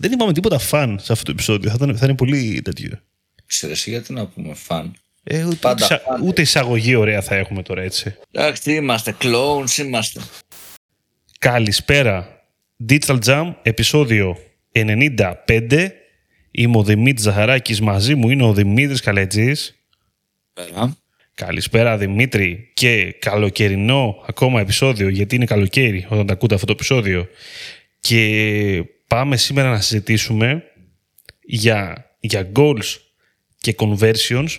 Δεν είπαμε τίποτα φαν σε αυτό το επεισόδιο. Θα, ήταν, θα είναι πολύ τέτοιο. Ξέρεις γιατί να πούμε φαν; Ε, ούτε, Πάντα ούτε, φαν. ούτε εισαγωγή ωραία θα έχουμε τώρα έτσι. Εντάξει, τι είμαστε, clones είμαστε. Καλησπέρα. Digital Jam, επεισόδιο 95. Είμαι ο Δημήτρης Ζαχαράκης, μαζί μου είναι ο Δημήτρης Καλετζής. Πέρα. Καλησπέρα Δημήτρη και καλοκαιρινό ακόμα επεισόδιο, γιατί είναι καλοκαίρι όταν τα ακούτε αυτό το επεισόδιο. Και πάμε σήμερα να συζητήσουμε για, για goals και conversions,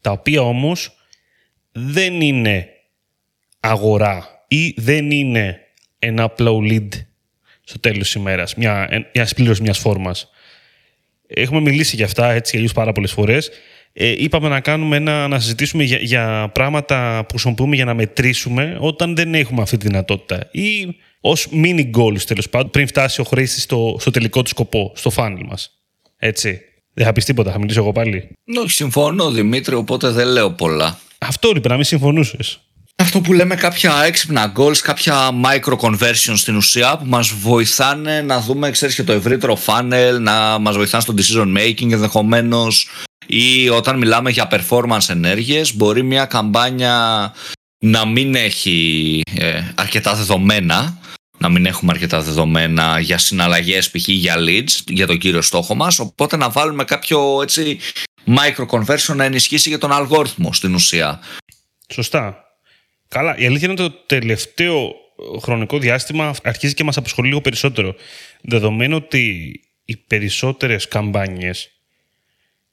τα οποία όμως δεν είναι αγορά ή δεν είναι ένα απλό lead στο τέλος της ημέρας, μια, μια σπλήρωση μιας φόρμας. Έχουμε μιλήσει για αυτά έτσι αλλιώς πάρα πολλές φορές. Ε, είπαμε να κάνουμε ένα, να συζητήσουμε για, για πράγματα που χρησιμοποιούμε για να μετρήσουμε όταν δεν έχουμε αυτή τη δυνατότητα. Ή ως mini goals τέλος πάντων, πριν φτάσει ο χρήστης στο, στο τελικό του σκοπό, στο funnel μας. Έτσι. Δεν θα πεις τίποτα, θα μιλήσω εγώ πάλι. Όχι, συμφωνώ Δημήτρη, οπότε δεν λέω πολλά. Αυτό λοιπόν, να μην συμφωνούσες. Αυτό που λέμε κάποια έξυπνα goals, κάποια micro conversions στην ουσία που μας βοηθάνε να δούμε, ξέρεις, και το ευρύτερο funnel, να μας βοηθάνε στο decision making ενδεχομένως ή όταν μιλάμε για performance ενέργειες μπορεί μια καμπάνια να μην έχει ε, αρκετά δεδομένα να μην έχουμε αρκετά δεδομένα για συναλλαγές π.χ. για leads για τον κύριο στόχο μας οπότε να βάλουμε κάποιο έτσι micro conversion να ενισχύσει για τον αλγόριθμο στην ουσία Σωστά. Καλά, η αλήθεια είναι ότι το τελευταίο χρονικό διάστημα αρχίζει και μας απασχολεί λίγο περισσότερο. Δεδομένου ότι οι περισσότερες καμπάνιες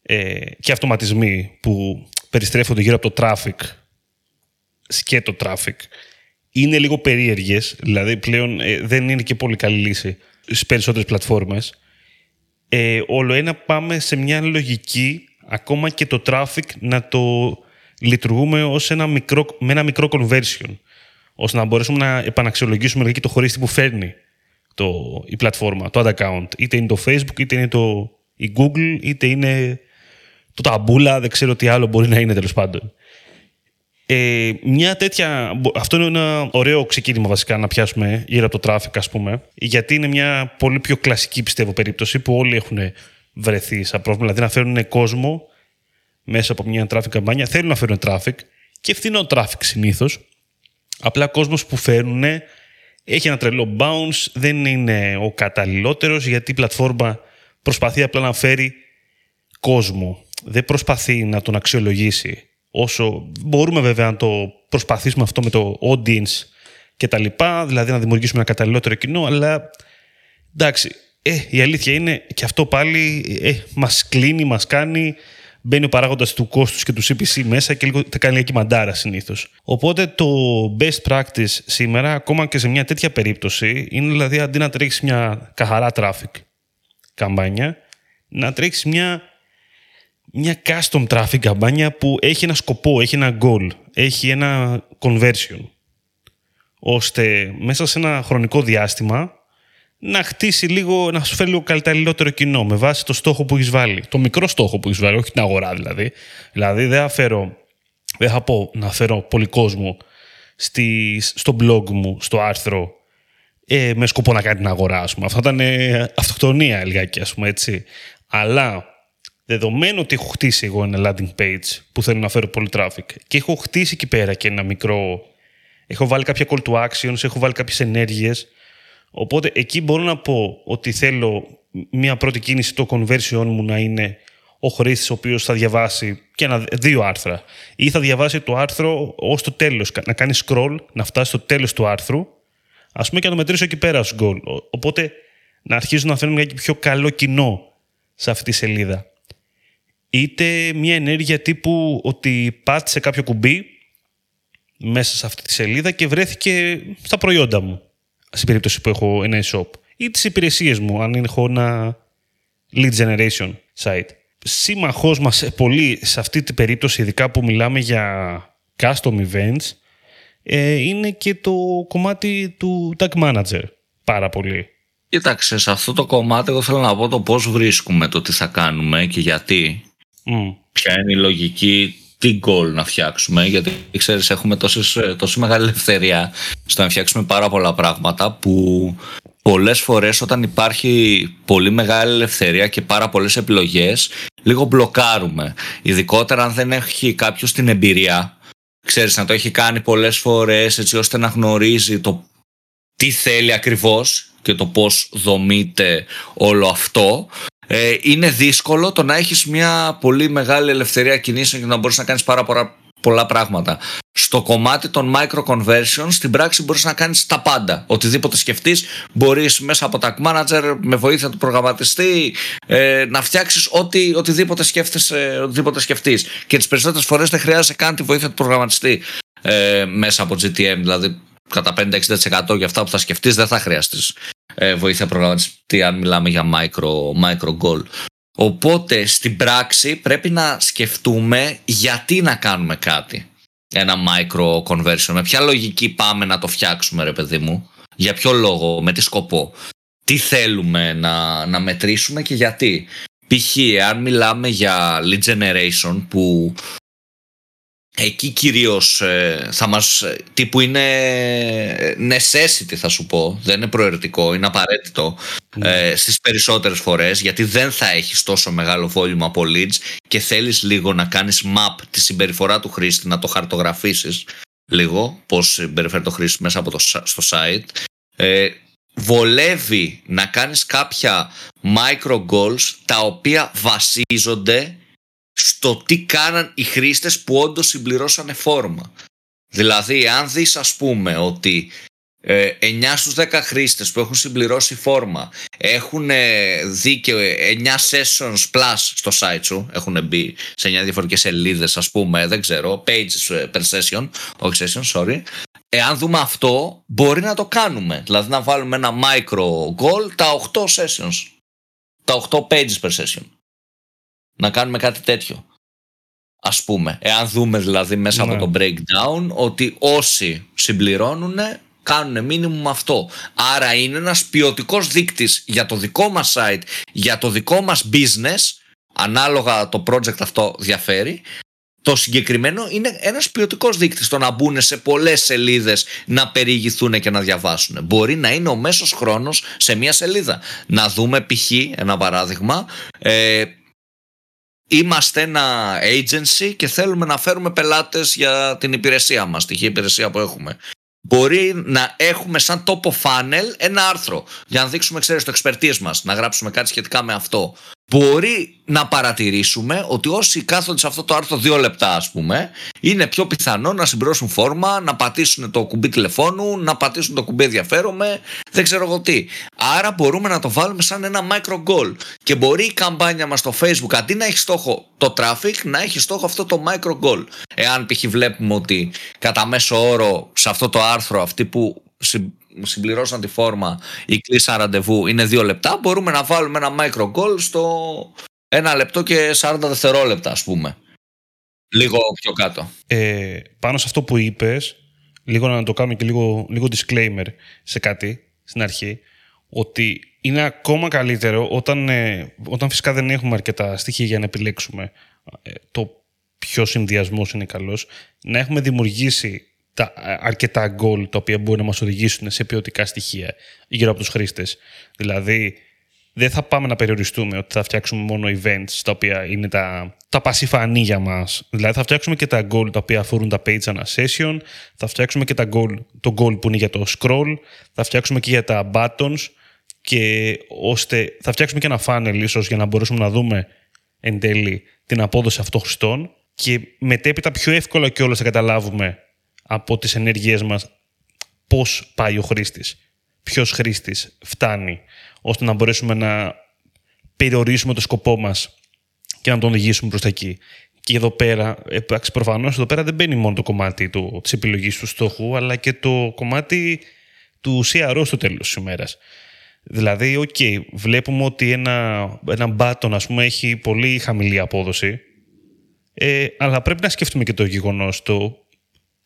ε, και αυτοματισμοί που περιστρέφονται γύρω από το traffic, σκέτο traffic, είναι λίγο περίεργες, δηλαδή πλέον ε, δεν είναι και πολύ καλή λύση στις περισσότερες πλατφόρμες. Ε, όλο ένα πάμε σε μια λογική ακόμα και το traffic να το λειτουργούμε ως ένα μικρό, με ένα μικρό conversion ώστε να μπορέσουμε να επαναξιολογήσουμε δηλαδή, και το χρήστη που φέρνει το, η πλατφόρμα, το ad account. Είτε είναι το Facebook, είτε είναι το, η Google, είτε είναι το ταμπούλα, δεν ξέρω τι άλλο μπορεί να είναι τέλος πάντων. Ε, μια τέτοια, αυτό είναι ένα ωραίο ξεκίνημα βασικά να πιάσουμε γύρω από το traffic ας πούμε, γιατί είναι μια πολύ πιο κλασική πιστεύω περίπτωση που όλοι έχουν βρεθεί σαν πρόβλημα, δηλαδή να φέρουν κόσμο μέσα από μια traffic καμπάνια, θέλουν να φέρουν traffic και φθηνό traffic συνήθως. Απλά ο κόσμος που φέρουν έχει ένα τρελό bounce, δεν είναι ο καταλληλότερος γιατί η πλατφόρμα προσπαθεί απλά να φέρει κόσμο. Δεν προσπαθεί να τον αξιολογήσει. Όσο μπορούμε βέβαια να το προσπαθήσουμε αυτό με το audience και τα λοιπά, δηλαδή να δημιουργήσουμε ένα καταλληλότερο κοινό, αλλά εντάξει, ε, η αλήθεια είναι και αυτό πάλι ε, μας κλείνει, μας κάνει μπαίνει ο παράγοντας του κόστους και του CPC μέσα και λίγο τα κάνει εκεί μαντάρα συνήθως. Οπότε το best practice σήμερα, ακόμα και σε μια τέτοια περίπτωση, είναι δηλαδή αντί να τρέξεις μια καθαρά traffic καμπάνια, να τρέξεις μια, μια custom traffic καμπάνια που έχει ένα σκοπό, έχει ένα goal, έχει ένα conversion. ώστε μέσα σε ένα χρονικό διάστημα να χτίσει λίγο, να σου φέρει λίγο καταλληλότερο κοινό με βάση το στόχο που έχεις βάλει. Το μικρό στόχο που έχεις βάλει, όχι την αγορά δηλαδή. Δηλαδή δεν θα, φέρω, δεν θα πω να φέρω πολύ κόσμο στη, στο blog μου, στο άρθρο, ε, με σκοπό να κάνει την αγορά, ας πούμε. Αυτό ήταν ε, αυτοκτονία λιγάκι, ας πούμε, έτσι. Αλλά δεδομένου ότι έχω χτίσει εγώ ένα landing page που θέλω να φέρω πολύ traffic και έχω χτίσει εκεί πέρα και ένα μικρό... Έχω βάλει κάποια call to actions, έχω βάλει κάποιες ενέργειες Οπότε εκεί μπορώ να πω ότι θέλω μια πρώτη κίνηση το conversion μου να είναι ο χρήστης ο οποίος θα διαβάσει και ένα, δύο άρθρα. Ή θα διαβάσει το άρθρο ως το τέλος, να κάνει scroll, να φτάσει στο τέλος του άρθρου, ας πούμε και να το μετρήσω εκεί πέρα ως goal. Οπότε να αρχίζω να φέρνω μια πιο καλό κοινό σε αυτή τη σελίδα. Είτε μια ενέργεια τύπου ότι πάτησε κάποιο κουμπί μέσα σε αυτή τη σελίδα και βρέθηκε στα προϊόντα μου στην περίπτωση που έχω ένα e-shop ή τις υπηρεσίες μου αν έχω ένα lead generation site. Σύμμαχός μας πολύ σε αυτή την περίπτωση, ειδικά που μιλάμε για custom events, ε, είναι και το κομμάτι του tag manager πάρα πολύ. Κοίταξε, σε αυτό το κομμάτι εγώ θέλω να πω το πώς βρίσκουμε το τι θα κάνουμε και γιατί. Mm. Ποια είναι η λογική, τι goal να φτιάξουμε, γιατί ξέρεις έχουμε τόσες, τόση μεγάλη ελευθερία στο να φτιάξουμε πάρα πολλά πράγματα που πολλές φορές όταν υπάρχει πολύ μεγάλη ελευθερία και πάρα πολλές επιλογές, λίγο μπλοκάρουμε. Ειδικότερα αν δεν έχει κάποιος την εμπειρία, ξέρεις να το έχει κάνει πολλές φορές έτσι ώστε να γνωρίζει το τι θέλει ακριβώς και το πώς δομείται όλο αυτό ε, είναι δύσκολο το να έχεις μια πολύ μεγάλη ελευθερία κινήσεων και να μπορείς να κάνεις πάρα πολλά, πολλά πράγματα. Στο κομμάτι των micro conversions, στην πράξη μπορείς να κάνεις τα πάντα. Οτιδήποτε σκεφτείς, μπορείς μέσα από τα manager, με βοήθεια του προγραμματιστή, ε, να φτιάξεις ό,τι, οτιδήποτε, σκέφτεσαι, οτιδήποτε σκεφτείς. Και τις περισσότερες φορές δεν χρειάζεται καν τη βοήθεια του προγραμματιστή ε, μέσα από GTM. Δηλαδή, κατά 50-60% για αυτά που θα σκεφτείς δεν θα χρειαστείς ε, βοήθεια προγραμματιστή αν μιλάμε για micro, micro goal. Οπότε στην πράξη πρέπει να σκεφτούμε γιατί να κάνουμε κάτι. Ένα micro conversion. Με ποια λογική πάμε να το φτιάξουμε ρε παιδί μου; Για ποιο λόγο, με τι σκοπό; Τι θέλουμε να, να μετρήσουμε και γιατί; Π.χ. αν μιλάμε για lead generation που εκεί κυρίως ε, θα μας τύπου είναι necessity θα σου πω δεν είναι προαιρετικό, είναι απαραίτητο ναι. ε, στις περισσότερες φορές γιατί δεν θα έχεις τόσο μεγάλο volume από leads και θέλεις λίγο να κάνεις map τη συμπεριφορά του χρήστη να το χαρτογραφήσεις λίγο πως συμπεριφέρει το χρήστη μέσα από το στο site ε, βολεύει να κάνεις κάποια micro goals τα οποία βασίζονται στο τι κάναν οι χρήστες που όντως συμπληρώσανε φόρμα. Δηλαδή, αν δεις ας πούμε ότι ε, 9 στους 10 χρήστες που έχουν συμπληρώσει φόρμα έχουν ε, δει και 9 sessions plus στο site σου έχουν μπει σε 9 διαφορετικές σελίδες ας πούμε δεν ξέρω pages ε, per session όχι session sorry εάν δούμε αυτό μπορεί να το κάνουμε. Δηλαδή να βάλουμε ένα micro goal τα 8 sessions. Τα 8 pages per session να κάνουμε κάτι τέτοιο. Ας πούμε, εάν δούμε δηλαδή μέσα από ναι. το breakdown ότι όσοι συμπληρώνουν κάνουν minimum αυτό. Άρα είναι ένας ποιοτικός δείκτης για το δικό μας site, για το δικό μας business, ανάλογα το project αυτό διαφέρει, το συγκεκριμένο είναι ένας ποιοτικός δείκτης το να μπουν σε πολλές σελίδες να περιηγηθούν και να διαβάσουν. Μπορεί να είναι ο μέσος χρόνος σε μια σελίδα. Να δούμε π.χ. ένα παράδειγμα, ε, είμαστε ένα agency και θέλουμε να φέρουμε πελάτες για την υπηρεσία μας, τη υπηρεσία που έχουμε. Μπορεί να έχουμε σαν τόπο funnel ένα άρθρο για να δείξουμε, ξέρεις, το expertise μας, να γράψουμε κάτι σχετικά με αυτό μπορεί να παρατηρήσουμε ότι όσοι κάθονται σε αυτό το άρθρο δύο λεπτά ας πούμε είναι πιο πιθανό να συμπληρώσουν φόρμα, να πατήσουν το κουμπί τηλεφώνου, να πατήσουν το κουμπί ενδιαφέρομαι, δεν ξέρω εγώ τι. Άρα μπορούμε να το βάλουμε σαν ένα micro goal και μπορεί η καμπάνια μας στο facebook αντί να έχει στόχο το traffic να έχει στόχο αυτό το micro goal. Εάν π.χ. βλέπουμε ότι κατά μέσο όρο σε αυτό το άρθρο αυτοί που συμπληρώσαν τη φόρμα ή κλείσαν ραντεβού είναι δύο λεπτά, μπορούμε να βάλουμε ένα micro goal στο ένα λεπτό και 40 δευτερόλεπτα ας πούμε. Λίγο πιο κάτω. Ε, πάνω σε αυτό που είπες, λίγο να το κάνουμε και λίγο, λίγο disclaimer σε κάτι στην αρχή, ότι είναι ακόμα καλύτερο όταν, ε, όταν φυσικά δεν έχουμε αρκετά στοιχεία για να επιλέξουμε ε, το ποιος συνδυασμός είναι καλός, να έχουμε δημιουργήσει τα αρκετά goal τα οποία μπορεί να μας οδηγήσουν σε ποιοτικά στοιχεία γύρω από τους χρήστες. Δηλαδή, δεν θα πάμε να περιοριστούμε ότι θα φτιάξουμε μόνο events τα οποία είναι τα, τα πασιφανή για μας. Δηλαδή θα φτιάξουμε και τα goal τα οποία αφορούν τα page and session, θα φτιάξουμε και τα goal, το goal που είναι για το scroll, θα φτιάξουμε και για τα buttons και ώστε θα φτιάξουμε και ένα funnel ίσως για να μπορέσουμε να δούμε εν τέλει την απόδοση αυτών χρηστών και μετέπειτα πιο εύκολα και όλα θα καταλάβουμε από τις ενέργειές μας πώς πάει ο χρήστης, ποιος χρήστης φτάνει, ώστε να μπορέσουμε να περιορίσουμε το σκοπό μας και να τον οδηγήσουμε προς τα εκεί. Και εδώ πέρα, εντάξει, προφανώς εδώ πέρα δεν μπαίνει μόνο το κομμάτι του, της επιλογής του στόχου, αλλά και το κομμάτι του CRO στο τέλος της ημέρας. Δηλαδή, οκ, βλέπουμε ότι ένα, ένα button, ας πούμε, έχει πολύ χαμηλή απόδοση, ε, αλλά πρέπει να σκεφτούμε και το γεγονός το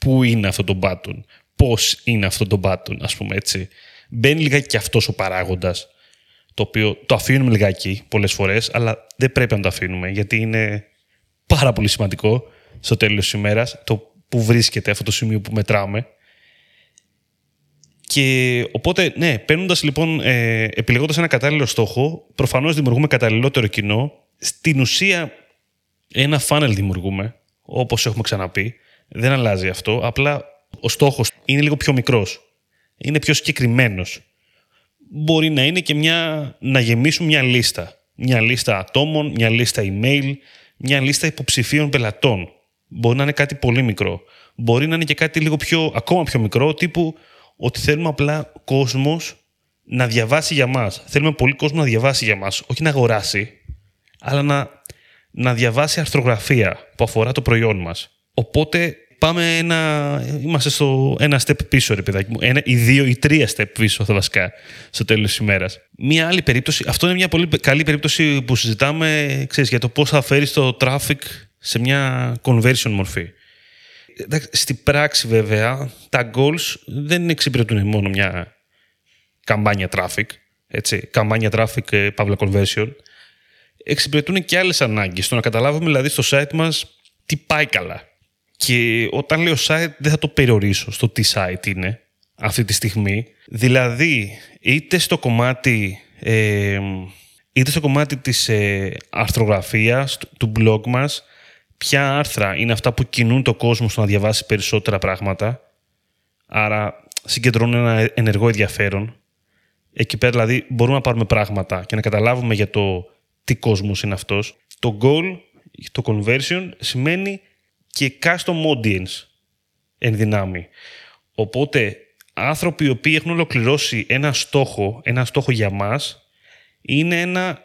πού είναι αυτό το button, πώς είναι αυτό το button, ας πούμε έτσι. Μπαίνει λιγάκι και αυτός ο παράγοντας, το οποίο το αφήνουμε λιγάκι πολλές φορές, αλλά δεν πρέπει να το αφήνουμε, γιατί είναι πάρα πολύ σημαντικό στο τέλος της ημέρας, το που βρίσκεται αυτό το σημείο που μετράμε. Και οπότε, ναι, παίρνοντας λοιπόν, ε, επιλεγώντας ένα κατάλληλο στόχο, προφανώς δημιουργούμε καταλληλότερο κοινό. Στην ουσία, ένα funnel δημιουργούμε, όπως έχουμε ξαναπεί. Δεν αλλάζει αυτό. Απλά ο στόχος είναι λίγο πιο μικρός. Είναι πιο συγκεκριμένος. Μπορεί να είναι και μια, να γεμίσουν μια λίστα. Μια λίστα ατόμων, μια λίστα email, μια λίστα υποψηφίων πελατών. Μπορεί να είναι κάτι πολύ μικρό. Μπορεί να είναι και κάτι λίγο πιο, ακόμα πιο μικρό, τύπου ότι θέλουμε απλά κόσμος να διαβάσει για μας. Θέλουμε πολύ κόσμο να διαβάσει για μας. Όχι να αγοράσει, αλλά να, να διαβάσει αρθρογραφία που αφορά το προϊόν μας. Οπότε πάμε ένα. Είμαστε στο ένα step πίσω, ρε παιδάκι μου. Ένα, ή δύο ή τρία step πίσω, θα βασικά, στο τέλος της ημέρας. Μία άλλη περίπτωση. Αυτό είναι μια πολύ καλή περίπτωση που συζητάμε ξέρεις, για το πώς θα φέρεις το traffic σε μια conversion μορφή. Στην πράξη, βέβαια, τα goals δεν εξυπηρετούν μόνο μια καμπάνια traffic. Έτσι, καμπάνια traffic, ε, παύλα conversion. Εξυπηρετούν και άλλες ανάγκες. Το να καταλάβουμε δηλαδή στο site μας τι πάει καλά. Και όταν λέω site δεν θα το περιορίσω στο τι site είναι αυτή τη στιγμή. Δηλαδή, είτε στο κομμάτι, ε, είτε στο κομμάτι της ε, αρθρογραφίας του blog μας, ποια άρθρα είναι αυτά που κινούν το κόσμο στο να διαβάσει περισσότερα πράγματα. Άρα συγκεντρώνουν ένα ενεργό ενδιαφέρον. Εκεί πέρα δηλαδή μπορούμε να πάρουμε πράγματα και να καταλάβουμε για το τι κόσμος είναι αυτός. Το goal, το conversion σημαίνει και custom audience εν δυνάμει. Οπότε άνθρωποι οι οποίοι έχουν ολοκληρώσει ένα στόχο, ένα στόχο για μας, είναι ένα,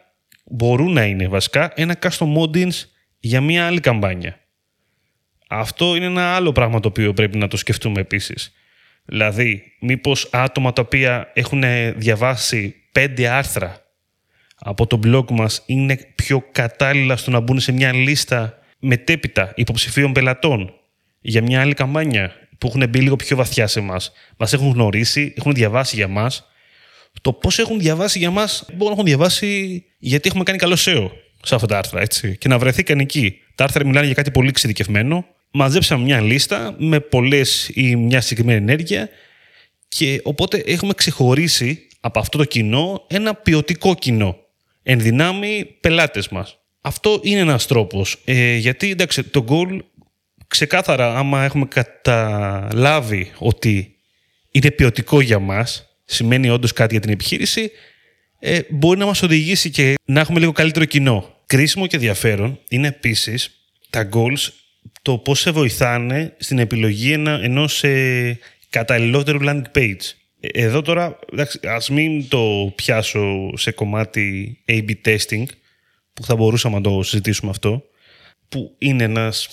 μπορούν να είναι βασικά, ένα custom audience για μια άλλη καμπάνια. Αυτό είναι ένα άλλο πράγμα το οποίο πρέπει να το σκεφτούμε επίσης. Δηλαδή, μήπως άτομα τα οποία έχουν διαβάσει πέντε άρθρα από το blog μας είναι πιο κατάλληλα στο να μπουν σε μια λίστα μετέπειτα υποψηφίων πελατών για μια άλλη καμπάνια που έχουν μπει λίγο πιο βαθιά σε εμάς. Μας έχουν γνωρίσει, έχουν διαβάσει για μας. Το πώς έχουν διαβάσει για μας, μπορεί να έχουν διαβάσει γιατί έχουμε κάνει καλό SEO σε αυτά τα άρθρα, έτσι. Και να βρεθήκαν εκεί. Τα άρθρα μιλάνε για κάτι πολύ εξειδικευμένο. Μαζέψαμε μια λίστα με πολλές ή μια συγκεκριμένη ενέργεια. Και οπότε έχουμε ξεχωρίσει από αυτό το κοινό ένα ποιοτικό κοινό. Εν δυνάμει πελάτες μας. Αυτό είναι ένας τρόπος. Ε, γιατί εντάξει, το goal ξεκάθαρα άμα έχουμε καταλάβει ότι είναι ποιοτικό για μας, σημαίνει όντως κάτι για την επιχείρηση, ε, μπορεί να μας οδηγήσει και να έχουμε λίγο καλύτερο κοινό. Κρίσιμο και ενδιαφέρον είναι επίσης τα goals, το πώς σε βοηθάνε στην επιλογή ένα, ενός ε, καταλληλότερου landing page. Ε, εδώ τώρα, εντάξει, ας μην το πιάσω σε κομμάτι A-B testing, που θα μπορούσαμε να το συζητήσουμε αυτό, που είναι, ένας,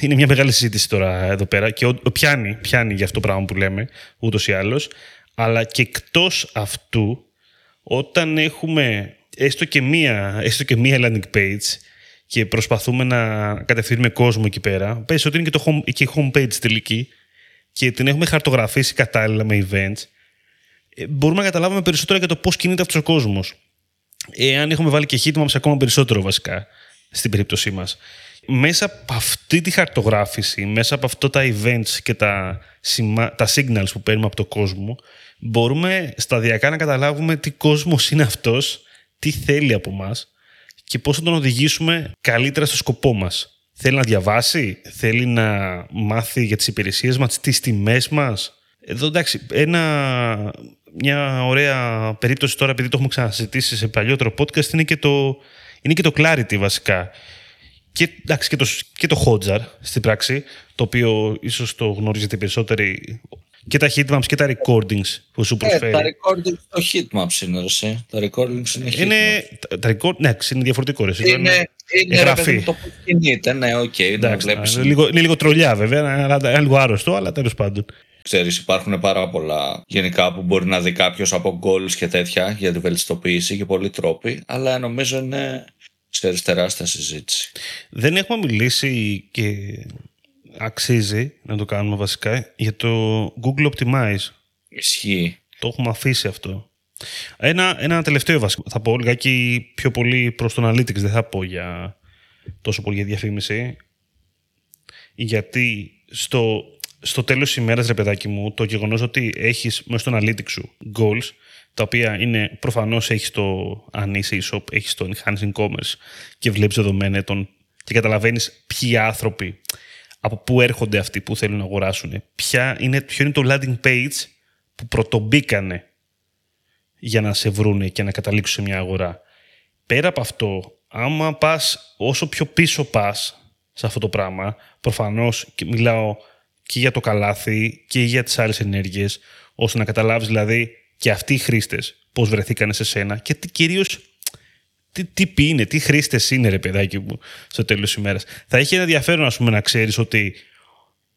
είναι μια μεγάλη συζήτηση τώρα εδώ πέρα και ο, πιάνει, πιάνει για αυτό το πράγμα που λέμε ούτως ή άλλως, αλλά και εκτός αυτού, όταν έχουμε έστω και μία, έστω και μία landing page και προσπαθούμε να κατευθύνουμε κόσμο εκεί πέρα, πες ότι είναι και, το home, και η homepage τελική και την έχουμε χαρτογραφήσει κατάλληλα με events, ε, μπορούμε να καταλάβουμε περισσότερο για το πώς κινείται αυτός ο κόσμος εάν έχουμε βάλει και heatmaps ακόμα περισσότερο βασικά στην περίπτωσή μας. Μέσα από αυτή τη χαρτογράφηση, μέσα από αυτά τα events και τα, τα signals που παίρνουμε από το κόσμο, μπορούμε σταδιακά να καταλάβουμε τι κόσμος είναι αυτός, τι θέλει από μας και πώς θα τον οδηγήσουμε καλύτερα στο σκοπό μας. Θέλει να διαβάσει, θέλει να μάθει για τις υπηρεσίες μας, τις τιμές μας. Εδώ εντάξει, ένα, μια ωραία περίπτωση τώρα, επειδή το έχουμε ξανασυζητήσει σε παλιότερο podcast, είναι και το, είναι και το Clarity βασικά. Και, εντάξει, και, το, και το Hotjar στην πράξη, το οποίο ίσως το γνωρίζετε περισσότεροι. Και τα heatmaps και τα recordings που σου ε, προσφέρει. Ε, τα recordings το heatmaps είναι, ρε, Τα recordings είναι heatmaps. Είναι, τα record, ναι, είναι διαφορετικό, ρε. Είναι, είναι, είναι γραφή. το που κινείται, ναι, OK. Okay, εντάξει, είναι, λίγο, είναι λίγο τρολιά βέβαια, είναι λίγο άρρωστο, αλλά τέλος πάντων. Ξέρεις, υπάρχουν πάρα πολλά γενικά που μπορεί να δει κάποιος από goals και τέτοια για την βελτιστοποίηση και πολλοί τρόποι, αλλά νομίζω είναι ξέρεις, τεράστια συζήτηση. Δεν έχουμε μιλήσει και αξίζει να το κάνουμε βασικά για το Google Optimize. Ισχύει. Το έχουμε αφήσει αυτό. Ένα, ένα τελευταίο βασικό. Θα πω λιγάκι πιο πολύ προς το Analytics, δεν θα πω για τόσο πολύ για διαφήμιση. Γιατί στο στο τέλος της ημέρας, ρε παιδάκι μου, το γεγονός ότι έχεις μέσα στο analytics σου goals, τα οποία είναι προφανώς έχεις το, αν είσαι e-shop, έχεις το enhancing commerce και βλέπεις δεδομένα τον, και καταλαβαίνεις ποιοι άνθρωποι, από πού έρχονται αυτοί που θέλουν να αγοράσουν, ποια είναι, ποιο είναι το landing page που πρωτομπήκανε για να σε βρούνε και να καταλήξουν σε μια αγορά. Πέρα από αυτό, άμα πας, όσο πιο πίσω πας σε αυτό το πράγμα, προφανώς και μιλάω και για το καλάθι και για τις άλλες ενέργειες, ώστε να καταλάβεις δηλαδή και αυτοί οι χρήστες πώς βρεθήκανε σε σένα και τι, κυρίως τι τύποι είναι, τι χρήστες είναι ρε παιδάκι μου στο τέλος της ημέρας. Θα έχει ένα ενδιαφέρον ας πούμε να ξέρεις ότι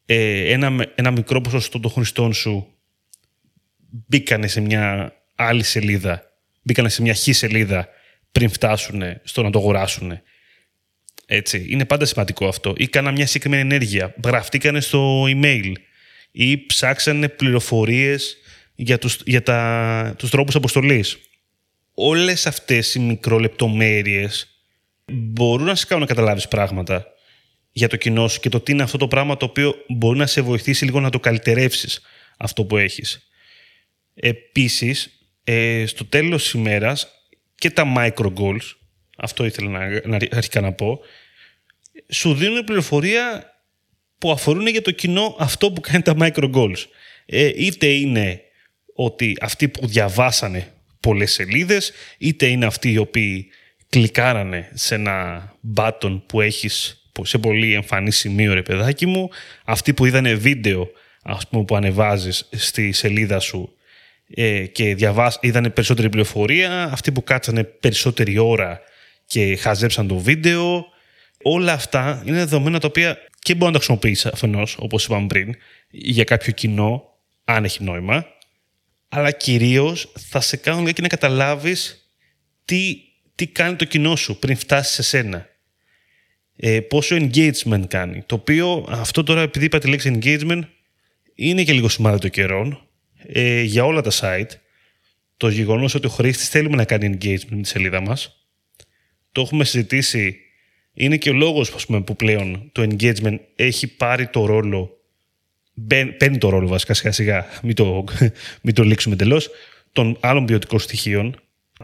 ε, ένα, ένα μικρό ποσοστό των χρηστών σου μπήκανε σε μια άλλη σελίδα, μπήκανε σε μια χή σελίδα πριν φτάσουν στο να το αγοράσουν. Έτσι. Είναι πάντα σημαντικό αυτό. Ή κάναν μια συγκεκριμένη ενέργεια. Γραφτήκανε στο email. Ή ψάξανε πληροφορίες για τους, για τα, τους τρόπους αποστολής. Όλες αυτές οι μικρολεπτομέρειες μπορούν να σε κάνουν να καταλάβεις πράγματα για το κοινό σου και το τι είναι αυτό το πράγμα το οποίο μπορεί να σε βοηθήσει λίγο να το καλυτερεύσεις αυτό που έχεις. Επίσης, ε, στο τέλος της ημέρας και τα micro goals, αυτό ήθελα να, να, αρχικά να πω, σου δίνουν πληροφορία που αφορούν για το κοινό αυτό που κάνει τα micro goals. Ε, είτε είναι ότι αυτοί που διαβάσανε πολλές σελίδες, είτε είναι αυτοί οι οποίοι κλικάρανε σε ένα button που έχεις σε πολύ εμφανή σημείο ρε παιδάκι μου, αυτοί που είδανε βίντεο ας πούμε, που ανεβάζεις στη σελίδα σου ε, και διαβάς, είδανε περισσότερη πληροφορία, αυτοί που κάτσανε περισσότερη ώρα και χαζέψαν το βίντεο. Όλα αυτά είναι δεδομένα τα οποία και μπορεί να τα χρησιμοποιήσει αφενός, όπως είπαμε πριν, για κάποιο κοινό, αν έχει νόημα, αλλά κυρίως θα σε κάνουν και να καταλάβεις τι, τι κάνει το κοινό σου πριν φτάσεις σε σένα. Ε, πόσο engagement κάνει. Το οποίο αυτό τώρα, επειδή είπα τη λέξη engagement, είναι και λίγο σημάδι των καιρών ε, για όλα τα site. Το γεγονός ότι ο χρήστης θέλουμε να κάνει engagement με τη σελίδα μας. Το έχουμε συζητήσει. Είναι και ο λόγος που πλέον το engagement έχει πάρει το ρόλο. Παίρνει το ρόλο βασικά σιγά σιγά, μην το, μην το λήξουμε εντελώς, των άλλων ποιοτικών στοιχείων.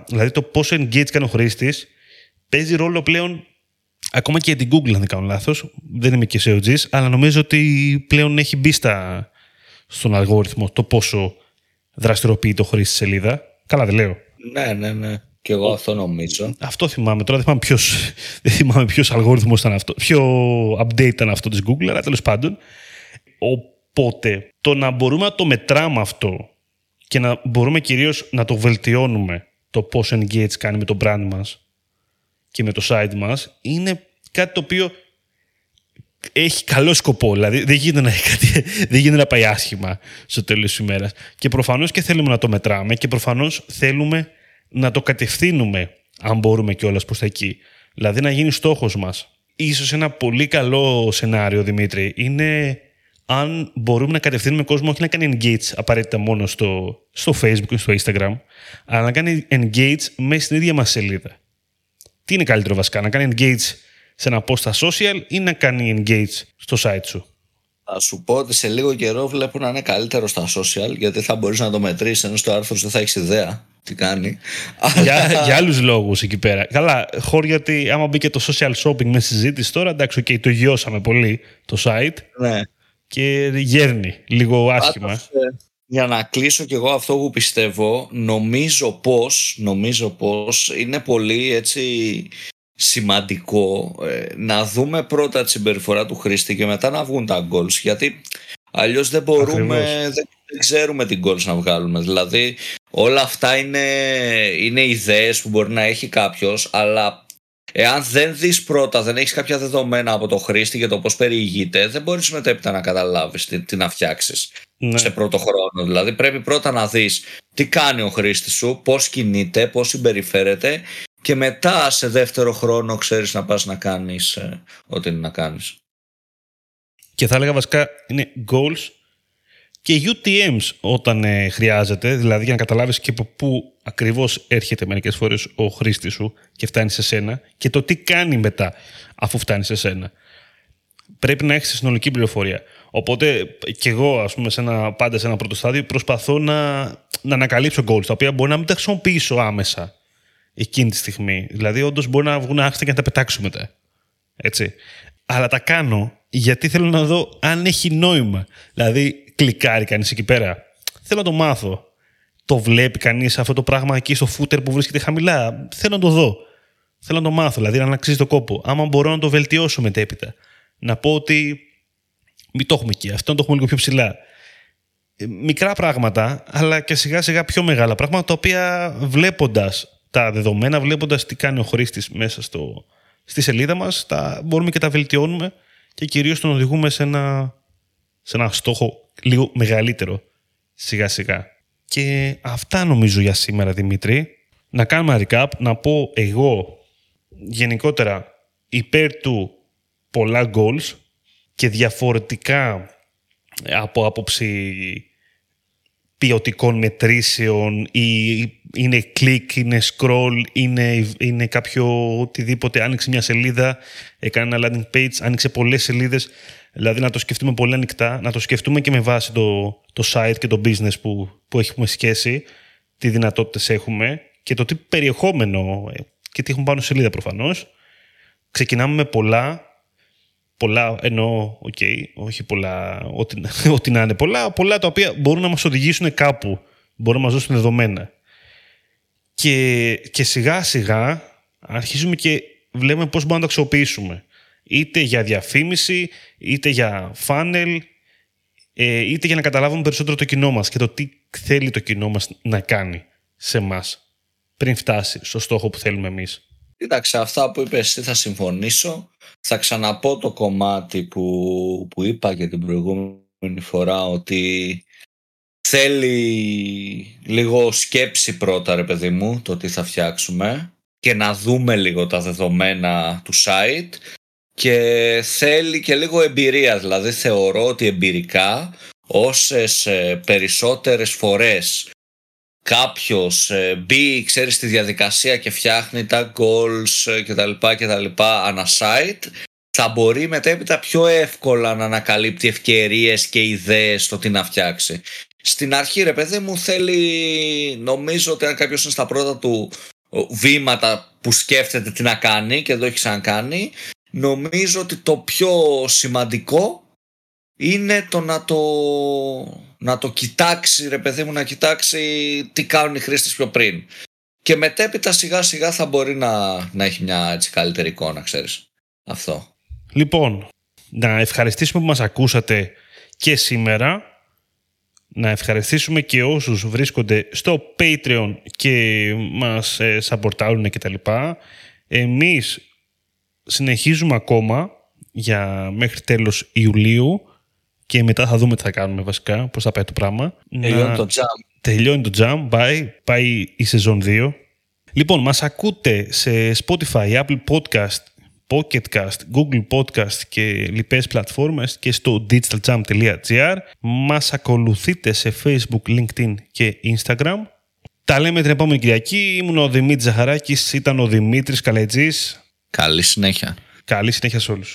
Δηλαδή το πόσο engage κάνει ο χρήστης παίζει ρόλο πλέον ακόμα και για την Google, αν δεν κάνω λάθος. Δεν είμαι και σε OGs, αλλά νομίζω ότι πλέον έχει μπει στα, στον αλγόριθμο το πόσο δραστηριοποιεί το χρήστης στη σελίδα. Καλά, δεν λέω. Ναι, ναι, ναι. Και εγώ αυτό νομίζω. Αυτό θυμάμαι. Τώρα δεν θυμάμαι ποιος δεν θυμάμαι ποιος αλγόριθμος ήταν αυτό. Ποιο update ήταν αυτό της Google, αλλά τέλος πάντων. Οπότε το να μπορούμε να το μετράμε αυτό και να μπορούμε κυρίως να το βελτιώνουμε το πόσο engage κάνει με το brand μας και με το site μας είναι κάτι το οποίο έχει καλό σκοπό. Δηλαδή δεν γίνεται να, κάτι, δεν γίνεται να πάει άσχημα στο τέλος της ημέρας. Και προφανώς και θέλουμε να το μετράμε και προφανώς θέλουμε να το κατευθύνουμε, αν μπορούμε κιόλας προς τα εκεί. Δηλαδή να γίνει στόχος μας. Ίσως ένα πολύ καλό σενάριο, Δημήτρη, είναι αν μπορούμε να κατευθύνουμε κόσμο όχι να κάνει engage απαραίτητα μόνο στο, στο Facebook ή στο Instagram, αλλά να κάνει engage μέσα στην ίδια μας σελίδα. Τι είναι καλύτερο βασικά, να κάνει engage σε ένα post στα social ή να κάνει engage στο site σου; Θα σου πω ότι σε λίγο καιρό βλέπω να είναι καλύτερο στα social γιατί θα μπορείς να το μετρήσεις ενώ στο άρθρο δεν θα έχεις ιδέα τι κάνει. Για, για άλλους λόγους εκεί πέρα. Καλά, χώρια ότι άμα μπήκε το social shopping με συζήτηση τώρα, εντάξει, okay, το γιώσαμε πολύ το site. Ναι. Και γέρνει λίγο άσχημα. Ε, για να κλείσω κι εγώ αυτό που πιστεύω, νομίζω πως, νομίζω πως είναι πολύ έτσι σημαντικό ε, να δούμε πρώτα τη συμπεριφορά του χρήστη και μετά να βγουν τα goals γιατί αλλιώς δεν μπορούμε, δεν, ξέρουμε τι goals να βγάλουμε δηλαδή όλα αυτά είναι, είναι ιδέες που μπορεί να έχει κάποιος αλλά Εάν δεν δεις πρώτα, δεν έχεις κάποια δεδομένα από το χρήστη για το πώς περιηγείται, δεν μπορείς μετέπειτα να καταλάβεις τι, τι να φτιάξεις ναι. σε πρώτο χρόνο. Δηλαδή πρέπει πρώτα να δεις τι κάνει ο χρήστης σου, πώς κινείται, πώς συμπεριφέρεται και μετά σε δεύτερο χρόνο ξέρεις να πας να κάνεις ε, ό,τι είναι να κάνεις. Και θα έλεγα βασικά είναι goals και UTMs όταν ε, χρειάζεται, δηλαδή για να καταλάβεις και από πού ακριβώς έρχεται μερικές φορές ο χρήστης σου και φτάνει σε σένα και το τι κάνει μετά αφού φτάνει σε σένα. Πρέπει να έχεις συνολική πληροφορία. Οπότε και εγώ, ας πούμε, σε ένα, πάντα σε ένα πρώτο στάδιο προσπαθώ να, να ανακαλύψω goals, τα οποία μπορεί να μην τα χρησιμοποιήσω άμεσα εκείνη τη στιγμή. Δηλαδή, όντως μπορεί να βγουν άχτα και να τα πετάξω μετά. Έτσι. Αλλά τα κάνω γιατί θέλω να δω αν έχει νόημα. Δηλαδή, κλικάρει κανείς εκεί πέρα. Θέλω να το μάθω. Το βλέπει κανείς αυτό το πράγμα εκεί στο footer που βρίσκεται χαμηλά; Θέλω να το δω. Θέλω να το μάθω, δηλαδή να αξίζει το κόπο. Άμα μπορώ να το βελτιώσω μετέπειτα. Να πω ότι μην το έχουμε εκεί, αυτό να το έχουμε λίγο πιο ψηλά. Ε, μικρά πράγματα, αλλά και σιγά σιγά πιο μεγάλα πράγματα, τα οποία βλέποντας τα δεδομένα, βλέποντας τι κάνει ο χρήστης μέσα στο, στη σελίδα μας, τα μπορούμε και τα βελτιώνουμε και κυρίως τον οδηγούμε σε ένα, σε ένα στόχο λίγο μεγαλύτερο σιγά σιγά. Και αυτά νομίζω για σήμερα Δημήτρη. Να κάνουμε recap, να πω εγώ γενικότερα υπέρ του πολλά goals και διαφορετικά από άποψη ποιοτικών μετρήσεων ή είναι κλικ, είναι scroll, είναι, είναι κάποιο οτιδήποτε. Άνοιξε μια σελίδα, έκανε ένα landing page, άνοιξε πολλές σελίδες. Δηλαδή να το σκεφτούμε πολύ ανοιχτά, να το σκεφτούμε και με βάση το, το site και το business που, που έχουμε σχέση, τι δυνατότητες έχουμε και το τι περιεχόμενο ε, και τι έχουμε πάνω σελίδα προφανώς. Ξεκινάμε με πολλά, πολλά εννοώ, OK, okay, όχι πολλά, ό,τι, ό,τι να είναι πολλά, πολλά τα οποία μπορούν να μας οδηγήσουν κάπου, μπορούν να μας δώσουν δεδομένα. Και, και σιγά σιγά αρχίζουμε και βλέπουμε πώς μπορούμε να το αξιοποιήσουμε. Είτε για διαφήμιση, είτε για funnel, ε, είτε για να καταλάβουμε περισσότερο το κοινό μας και το τι θέλει το κοινό μας να κάνει σε εμά πριν φτάσει στο στόχο που θέλουμε εμείς. Κοίταξε, αυτά που είπες εσύ θα συμφωνήσω. Θα ξαναπώ το κομμάτι που, που είπα και την προηγούμενη φορά ότι θέλει λίγο σκέψη πρώτα ρε παιδί μου το τι θα φτιάξουμε και να δούμε λίγο τα δεδομένα του site και θέλει και λίγο εμπειρία δηλαδή θεωρώ ότι εμπειρικά όσες ε, περισσότερες φορές κάποιος ε, μπει, ξέρεις στη διαδικασία και φτιάχνει τα goals ε, κτλ. κτλ ανά site, θα μπορεί μετέπειτα πιο εύκολα να ανακαλύπτει ευκαιρίες και ιδέες στο τι να φτιάξει. Στην αρχή ρε παιδί μου θέλει, νομίζω ότι αν κάποιος είναι στα πρώτα του βήματα που σκέφτεται τι να κάνει και δεν το έχει ξανακάνει, νομίζω ότι το πιο σημαντικό είναι το να το, να το κοιτάξει ρε παιδί μου να κοιτάξει τι κάνουν οι χρήστες πιο πριν. Και μετέπειτα σιγά σιγά θα μπορεί να, να έχει μια έτσι καλύτερη εικόνα ξέρεις. Αυτό. Λοιπόν, να ευχαριστήσουμε που μας ακούσατε και σήμερα. Να ευχαριστήσουμε και όσους βρίσκονται στο Patreon και μας ε, σαπορτάρουν και τα λοιπά. Εμείς συνεχίζουμε ακόμα για μέχρι τέλος Ιουλίου και μετά θα δούμε τι θα κάνουμε βασικά, πώς θα πάει το πράγμα. Τελειώνει το jam. Τελειώνει το jam, πάει, πάει η σεζόν 2. Λοιπόν, μας ακούτε σε Spotify, Apple Podcast, Pocketcast, Google Podcast και λοιπές πλατφόρμες και στο digitaljam.gr. Μας ακολουθείτε σε Facebook, LinkedIn και Instagram. Τα λέμε την επόμενη Κυριακή. Ήμουν ο Δημήτρης Ζαχαράκης, ήταν ο Δημήτρης Καλετζής. Καλή συνέχεια. Καλή συνέχεια σε όλους.